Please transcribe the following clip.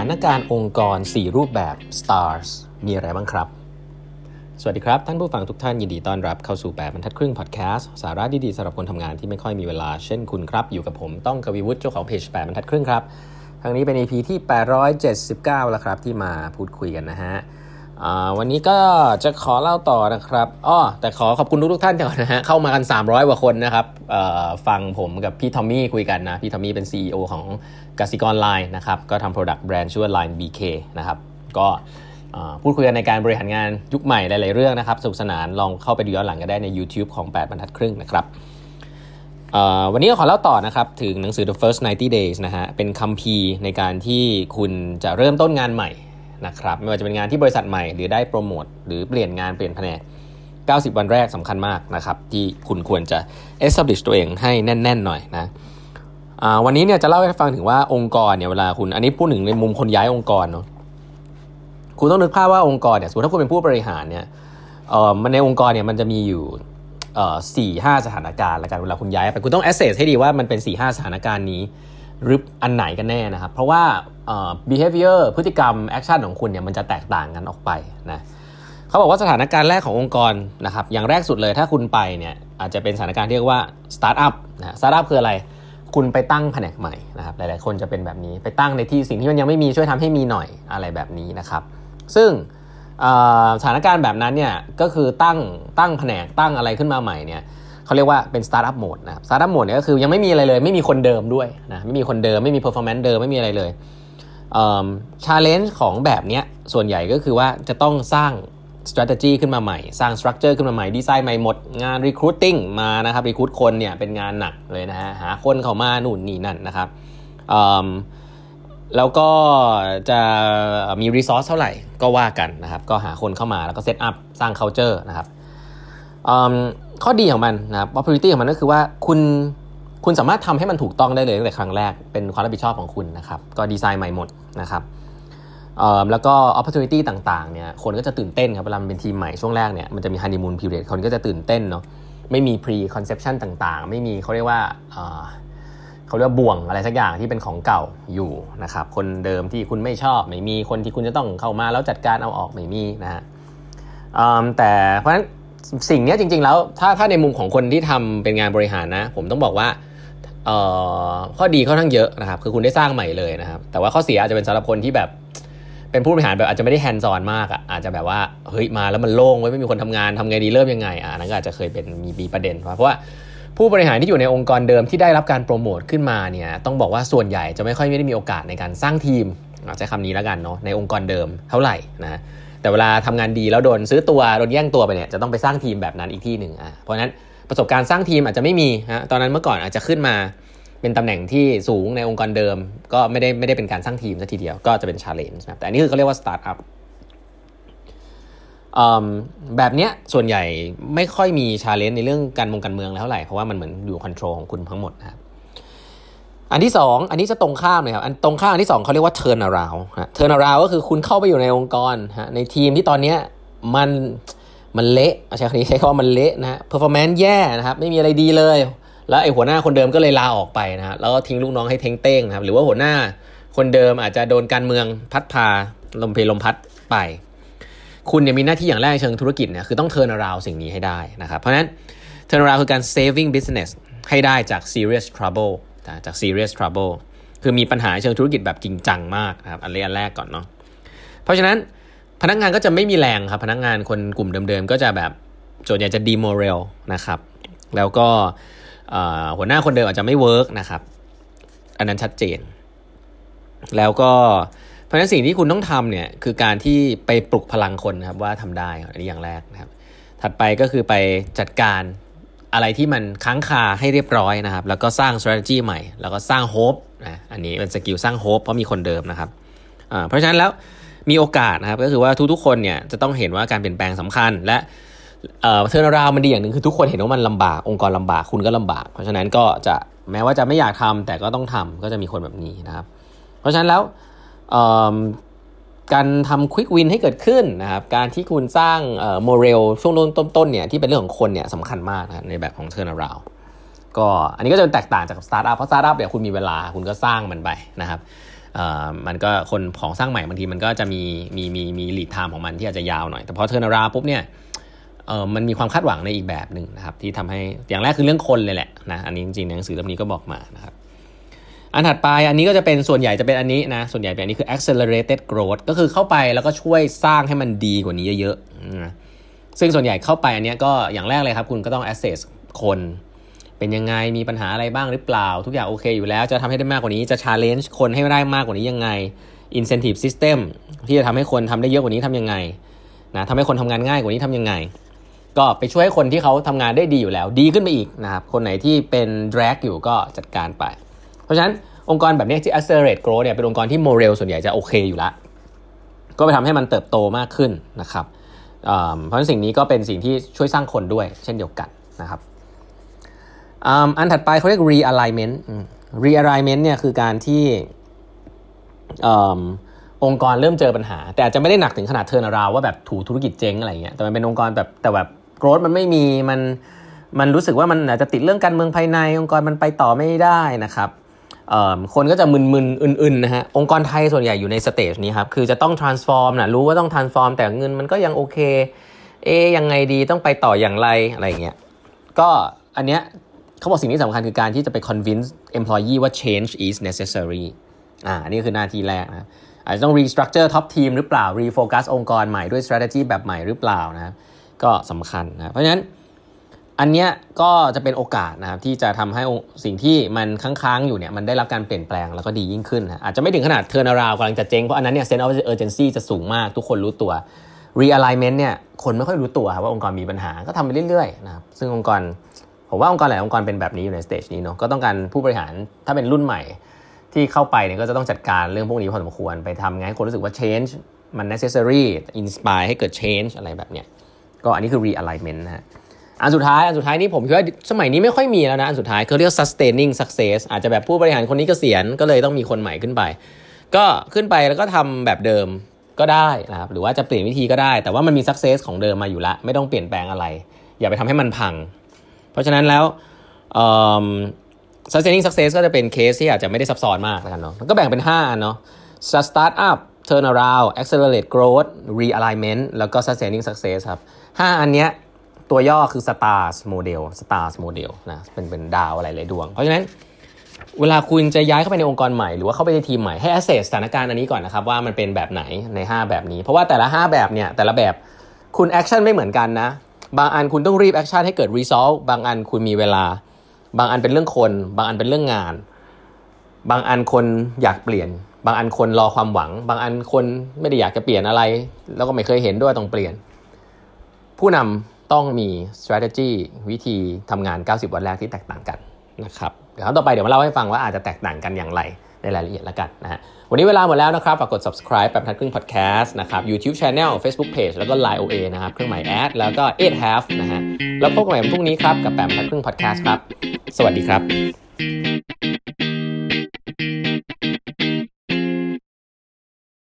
านการณ์องค์กร 4 รูปแบบ STARS มีอะไรบ้างครับ สวัสดีครับ ท่านผู้ฟังทุกท่านยินดีต้อนรับเข้าสู่ 8บรรทัดครึ่งพอดแคสต์สาระดีๆสำหรับคนทำงานที่ไม่ค่อยมีเวลาเช่นคุณครับ อยู่กับผมต้องกวีวุฒิเจ้าของเพจ8บรรทัดครึ่งครับทางนี้เป็น EP ที่ 879 แล้วครับ ที่มาพูดคุยกันนะฮะ วันนี้ก็จะขอเล่าต่อนะครับอ้อแต่ขอขอบคุณทุกทุกท่านก่อนนะฮะ เข้ามากัน 300 กว่าคนนะครับฟังผมกับพี่ทอมมี่คุยกันนะ พี่ทอมมี่เป็น CEO ของกสิกรไลน์นะครับ ก็ทำ Product Brand ชื่อว่า Line BK นะครับ ก็พูดคุยกันในการบริหารงานยุคใหม่หลาย ๆ เรื่องนะครับสนุกสนานลองเข้าไปดูย้อนหลังกันได้ใน YouTube ของ 8บรรทัดครึ่งนะครับวันนี้ก็ขอเล่าต่อนะครับ ถึงหนังสือ The First 90 Days นะฮะ เป็นคัมภีร์ในการที่คุณจะเริ่มต้นงานใหม่ นะครับไม่ว่าจะเป็นงานที่บริษัทใหม่หรือได้โปรโมทหรือเปลี่ยนงานเปลี่ยนแผนก 90 วันแรกสำคัญมากนะครับที่คุณควรจะ establish ตัวเองให้แน่น ๆ หน่อยนะวันนี้เนี่ยจะเล่าให้ฟังถึงว่าองค์กรเนี่ยเวลาคุณอันนี้พูดถึงในมุมคนย้ายองค์กรเนาะคุณต้องนึกภาพว่าองค์กรเนี่ยสมมติถ้าคุณเป็นผู้บริหารเนี่ยเออมันในองค์กรเนี่ยมันจะมีอยู่สี่ห้าสถานการณ์ละกันเวลาคุณย้ายไปคุณต้อง assess ให้ดีว่ามันเป็น4ี่ห้าสถานการณ์นี้ หรืออันไหนกันแน่นะครับ เพราะว่า behavior พฤติกรรม action ของคุณเนี่ยมันจะแตกต่างกันออกไปนะเขาบอกว่าสถานการณ์แรกขององค์กรนะครับอย่างแรกสุดเลยถ้าคุณไปเนี่ยอาจจะเป็นสถานการณ์ที่เรียกว่า startup นะ startup คืออะไร คุณไปตั้งแผนกใหม่นะครับหลายๆ คนจะเป็นแบบนี้ไปตั้งในที่สิ่งที่มันยังไม่มีช่วยทำให้มีหน่อยอะไรแบบนี้นะครับ ซึ่งสถานการณ์แบบนั้นเนี่ยก็คือตั้งตั้งแผนกตั้งอะไรขึ้นมาใหม่เนี่ย เขาเรียกว่าเป็น startup mode นะครับ startup mode เนี่ยก็คือยังไม่มีอะไรเลยไม่มีคนเดิมด้วยนะไม่มีคนเดิมไม่มี performance เดิมไม่มีอะไรเลยชาเลนจ์ของแบบนี้ส่วนใหญ่ก็คือว่าจะต้องสร้าง strategy ขึ้นมาใหม่ สร้าง structure ขึ้นมาใหม่ ดีไซน์ใหม่หมด งาน recruiting มานะครับ recruit คนเนี่ยเป็นงานหนักเลยนะฮะ หาคนเข้ามาหนุนนี่นั่นนะครับแล้วก็จะมี resource เท่าไหร่ก็ว่ากันนะครับ ก็หาคนเข้ามาแล้วก็ set up สร้าง culture นะครับ ข้อดีของมันนะครับ opportunity ของมันก็คือว่าคุณคุณสามารถทำให้มันถูกต้องได้เลยตั้งแต่ครั้งแรกเป็นความรับผิดชอบของคุณนะครับ ก็ดีไซน์ใหม่หมดนะครับแล้วก็ opportunity ต่างๆเนี่ยคนก็จะตื่นเต้นครับเวลามันเป็นทีมใหม่ช่วงแรกเนี่ยมันจะมี honeymoon period คนก็จะตื่นเต้นเนาะไม่มี pre conception ต่างๆ ไม่มีเขาเรียกว่าเขาเรียกว่าบ่วงอะไรสักอย่างที่เป็นของเก่าอยู่นะครับคนเดิมที่คุณไม่ชอบไม่มีคนที่คุณจะต้องเข้ามาแล้วจัดการเอาออกไม่มีนะฮะแต่เพราะฉะนั้น สิ่งนี้จริง ๆ แล้วถ้าถ้าในมุมของคนที่ทำเป็นงานบริหารนะ ผมต้องบอกว่าข้อดีค่อนข้างเยอะนะครับ คือคุณได้สร้างใหม่เลยนะครับ แต่ว่าข้อเสียอาจจะเป็นสำหรับคนที่แบบเป็นผู้บริหารแบบอาจจะไม่ได้แฮนด์ซอนมากอะอาจจะแบบว่าเฮ้ยมาแล้วมันโล่งไว้ไม่มีคนทำงานทำไงดีเริ่มยังไงอะนั่นก็อาจจะเคยเป็นมีมีประเด็น เพราะว่าผู้บริหารที่อยู่ในองค์กรเดิมที่ได้รับการโปรโมทขึ้นมาเนี่ยต้องบอกว่าส่วนใหญ่จะไม่ค่อยไม่ได้มีโอกาสในการสร้างทีมใช้คำนี้แล้วกันเนาะในองค์กรเดิมเท่าไหร่นะ แต่เวลาทำงานดีแล้วโดนซื้อตัวโดนแย่งตัวไปเนี่ยจะต้องไปสร้างทีมแบบนั้นอีกที่หนึ่งอะเพราะฉะนั้นประสบการณ์สร้างทีมอาจจะไม่มีฮะตอนนั้นเมื่อก่อนอาจจะขึ้นมาเป็นตำแหน่งที่สูงในองค์กรเดิม ก็ไม่ได้ไม่ได้เป็นการสร้างทีมซะทีเดียวก็จะเป็น challenge นะแต่อันนี้คือเขาเรียกว่าสตาร์ทอัพแบบเนี้ยส่วนใหญ่ไม่ค่อยมี challenge ในเรื่องการมงการเมืองแล้วเท่าไหร่เพราะว่ามันเหมือนอยู่ control ของคุณทั้งหมดนะครับ อันที่สองอันนี้จะตรงข้ามเลยครับ อันตรงข้ามอันที่สองเขาเรียกว่า turn around ฮะ turn around ก็คือคุณเข้าไปอยู่ในองค์กรฮะในทีมที่ตอนเนี้ยมันมันเละใช้คำนี้ใช้คำว่ามันเละนะฮะ performance แย่นะครับ ไม่มีอะไรดีเลย แล้วไอ้หัวหน้าคนเดิมก็เลยลาออกไปนะฮะแล้วก็ทิ้งลูกน้องให้เท้งเต้งนะครับ หรือว่าหัวหน้าคนเดิมอาจจะโดนการเมืองพัดพาลมเพลลมพัดไป คุณเนี่ยมีหน้าที่อย่างแรกเชิงธุรกิจเนี่ยคือต้อง turn around สิ่งนี้ให้ได้นะครับ เพราะฉะนั้น turn around คือการ saving business ให้ได้จาก serious trouble จาก serious trouble คือมีปัญหาเชิงธุรกิจแบบจริงจังมากครับอันแรกก่อนเนาะเพราะฉะนั้นพนักงานก็จะไม่มีแรงครับ พนักงานคนกลุ่มเดิมๆ ก็จะแบบส่วนใหญ่จะ demoral นะครับ แล้วก็หัวหน้าคนเดิมอาจจะไม่ work นะครับ อันนั้นชัดเจน แล้วก็เพราะฉะนั้นสิ่งที่คุณต้องทำเนี่ยคือการที่ไปปลุกพลังคนนะครับว่าทำได้อันนี้อย่างแรกนะครับ ถัดไปก็คือไปจัดการ อะไรที่มันค้างคาให้เรียบร้อยนะครับ แล้วก็สร้าง strategy ใหม่ แล้วก็สร้าง hope นะอันนี้เป็น skill สร้าง hope เพราะมีคนเดิมนะครับเพราะฉะนั้นแล้วมีโอกาสนะครับก็คือว่าทุกๆคนเนี่ยจะต้องเห็นว่าการเปลี่ยนแปลงสำคัญ และ turnaround มันดีอย่างหนึ่งคือทุกคนเห็นว่ามันลำบากองค์กรลำบากคุณก็ลำบาก เพราะฉะนั้นก็จะแม้ว่าจะไม่อยากทำแต่ก็ต้องทำก็จะมีคนแบบนี้นะครับ เพราะฉะนั้นแล้ว การทำ quick win ให้เกิดขึ้นนะครับ การที่คุณสร้าง morale ช่วงต้นๆเนี่ยที่เป็นเรื่องของคนเนี่ยสำคัญมากนะในแบบของ turnaround ก็อันนี้ก็จะแตกต่างจากสตาร์ทอัพเพราะสตาร์ทอัพเนี่ยคุณมีเวลาคุณก็สร้างมันไปนะครับมันก็คนของสร้างใหม่บางทีมันก็จะมีมีมีมี lead time ของมันที่อาจจะยาวหน่อย แต่พอ turnaround ปุ๊บเนี่ยมันมีความคาดหวังในอีกแบบหนึ่งนะครับที่ทำให้อย่างแรกคือเรื่องคนเลยแหละนะอันนี้จริงๆหนังสือเล่มนี้ก็บอกมานะครับ อันถัดไปอันนี้ก็จะเป็นส่วนใหญ่จะเป็นอันนี้นะ ส่วนใหญ่เป็นอันนี้คือ accelerated growth ก็คือเข้าไปแล้วก็ช่วยสร้างให้มันดีกว่านี้เยอะๆนะซึ่งส่วนใหญ่เข้าไปอันนี้ก็อย่างแรกเลยครับ คุณก็ต้อง assess คน เป็นยังไงมีปัญหาอะไรบ้างหรือเปล่า ทุกอย่างโอเคอยู่แล้วจะทำให้ได้มากกว่านี้จะ challenge คนให้ได้มากกว่านี้ยังไง incentive system ที่จะทำให้คนทำได้เยอะกว่านี้ทำยังไงนะทำให้คนทำงานง่ายกว่านี้ทำยังไง ก็ไปช่วยให้คนที่เขาทำงานได้ดีอยู่แล้ว ดีขึ้นไปอีกนะครับคนไหนที่เป็น drag อยู่ก็จัดการไป เพราะฉะนั้นองค์กรแบบนี้ที่ accelerate growth เนี่ยเป็นองค์กรที่โมเรลส่วนใหญ่จะโอเคอยู่แล้วก็ไปทำให้มันเติบโตมากขึ้นนะครับเพราะฉะนั้นสิ่งนี้ก็เป็นสิ่งที่ช่วยสร้างคนด้วย เช่นเดียวกันนะครับอันถัดไปเขาเรียก realignment realignment เนี่ยคือการที่องค์กรเริ่มเจอปัญหา แต่อาจจะไม่ได้หนักถึงขนาดเทอร์นาราว่าแบบถูธุรกิจเจ๊งอะไรเงี้ยแต่มันเป็นองค์กรแบบแต่แบบโกรธมันไม่มีมันมันรู้สึกว่ามันอาจจะติดเรื่องการเมืองภายใน องค์กรมันไปต่อไม่ได้นะครับ คนก็จะมึนๆอื่นๆนะฮะองค์กรไทยส่วนใหญ่อยู่ในสเตจนี้ครับคือจะต้อง transform นะรู้ว่าต้อง transform แต่เงินมันก็ยังโอเค เอยังไงดีต้องไปต่ออย่างไรอะไรเงี้ยก็อันเนี้ยเขาบอกสิ่งที่สำคัญคือการที่จะไป convince employee ว่า change is necessary อ่านี่คือหน้าที่แรกนะอาจจะต้อง restructure top team หรือเปล่า refocus องค์กรใหม่ด้วย strategy แบบใหม่หรือเปล่านะก็สำคัญนะเพราะฉะนั้น อันเนี้ยก็จะเป็นโอกาสนะครับที่จะทำให้สิ่งที่มันค้างๆอยู่เนี่ยมันได้รับการเปลี่ยนแปลงแล้วก็ดียิ่งขึ้นนะอาจจะไม่ถึงขนาด turn around กำลังจะเจ๊งเพราะอันนั้นเนี่ย sense of urgency จะสูงมากทุกคนรู้ตัว realignment เนี่ยคนไม่ค่อยรู้ตัวว่าองค์กรมีปัญหาก็ทำไปเรื่อยๆนะครับซึ่งองค์กรผมว่าองค์กรหลายองค์กรเป็นแบบนี้อยู่ในสเตจนี้เนาะก็ต้องการผู้บริหารถ้าเป็นรุ่นใหม่ที่เข้าไปเนี่ยก็จะต้องจัดการเรื่องพวกนี้พอสมควรไปทำไงให้คนรู้สึกว่า change มัน necessary inspire ให้เกิด change อะไรแบบเนี้ยก็อันนี้คือ realignment นะฮะ อันสุดท้ายอันสุดท้ายนี้ผมคิดว่าสมัยนี้ไม่ค่อยมีแล้วนะ อันสุดท้ายเขาเรียก sustaining success อาจจะแบบผู้บริหารคนนี้เกษียณก็เลยต้องมีคนใหม่ขึ้นไป ก็ขึ้นไปแล้วก็ทำแบบเดิมก็ได้นะครับหรือว่าจะเปลี่ยนวิธีก็ได้ แต่ว่ามันมี success ของเดิมมาอยู่ละไม่ต้องเปลี่ยนแปลงอะไร อย่าไปทำให้มันพัง เพราะฉะนั้นแล้ว sustaining success ก็จะเป็นเคสที่อาจจะไม่ได้ซับซ้อนมากนะครับเนาะก็แบ่งเป็น 5 อันเนาะ start up turnaround accelerate growth realignment แล้วก็ sustaining success ครับ5อันเนี้ย ตัวย่อคือ stars model stars model นะเป็นเป็นดาวอะไรหลายดวง เพราะฉะนั้นเวลาคุณจะย้ายเข้าไปในองค์กรใหม่หรือว่าเข้าไปในทีมใหม่ให้ assess สถานการณ์อันนี้ก่อนนะครับว่ามันเป็นแบบไหนใน 5 แบบนี้ เพราะว่าแต่ละ 5 แบบเนี่ยแต่ละแบบคุณ action ไม่เหมือนกันนะ บางอันคุณต้องรีบ action ให้เกิด result บางอันคุณมีเวลา บางอันเป็นเรื่องคน บางอันเป็นเรื่องงาน บางอันคนอยากเปลี่ยน บางอันคนรอความหวัง บางอันคนไม่ได้อยากจะเปลี่ยนอะไร แล้วก็ไม่เคยเห็นด้วยต้องเปลี่ยน ผู้นำ ต้องมี strategy วิธีทำงาน 90 วันแรกที่แตกต่างกันนะครับเดี๋ยวครั้งต่อไปเดี๋ยวมาเล่าให้ฟังว่าอาจจะแตกต่างกันอย่างไรในรายละเอียดแล้วกันนะฮะวันนี้เวลาหมดแล้วนะครับฝากกด subscribe แบบทัดครึ่ง podcast นะครับ YouTube Channel Facebook Page แล้วก็ Line OA นะครับ เครื่องหมายแอดแล้วก็ eight half นะฮะแล้วพบกันใหม่พรุ่งนี้ครับ กับแปมทัดครึ่ง podcast ครับ สวัสดีครับ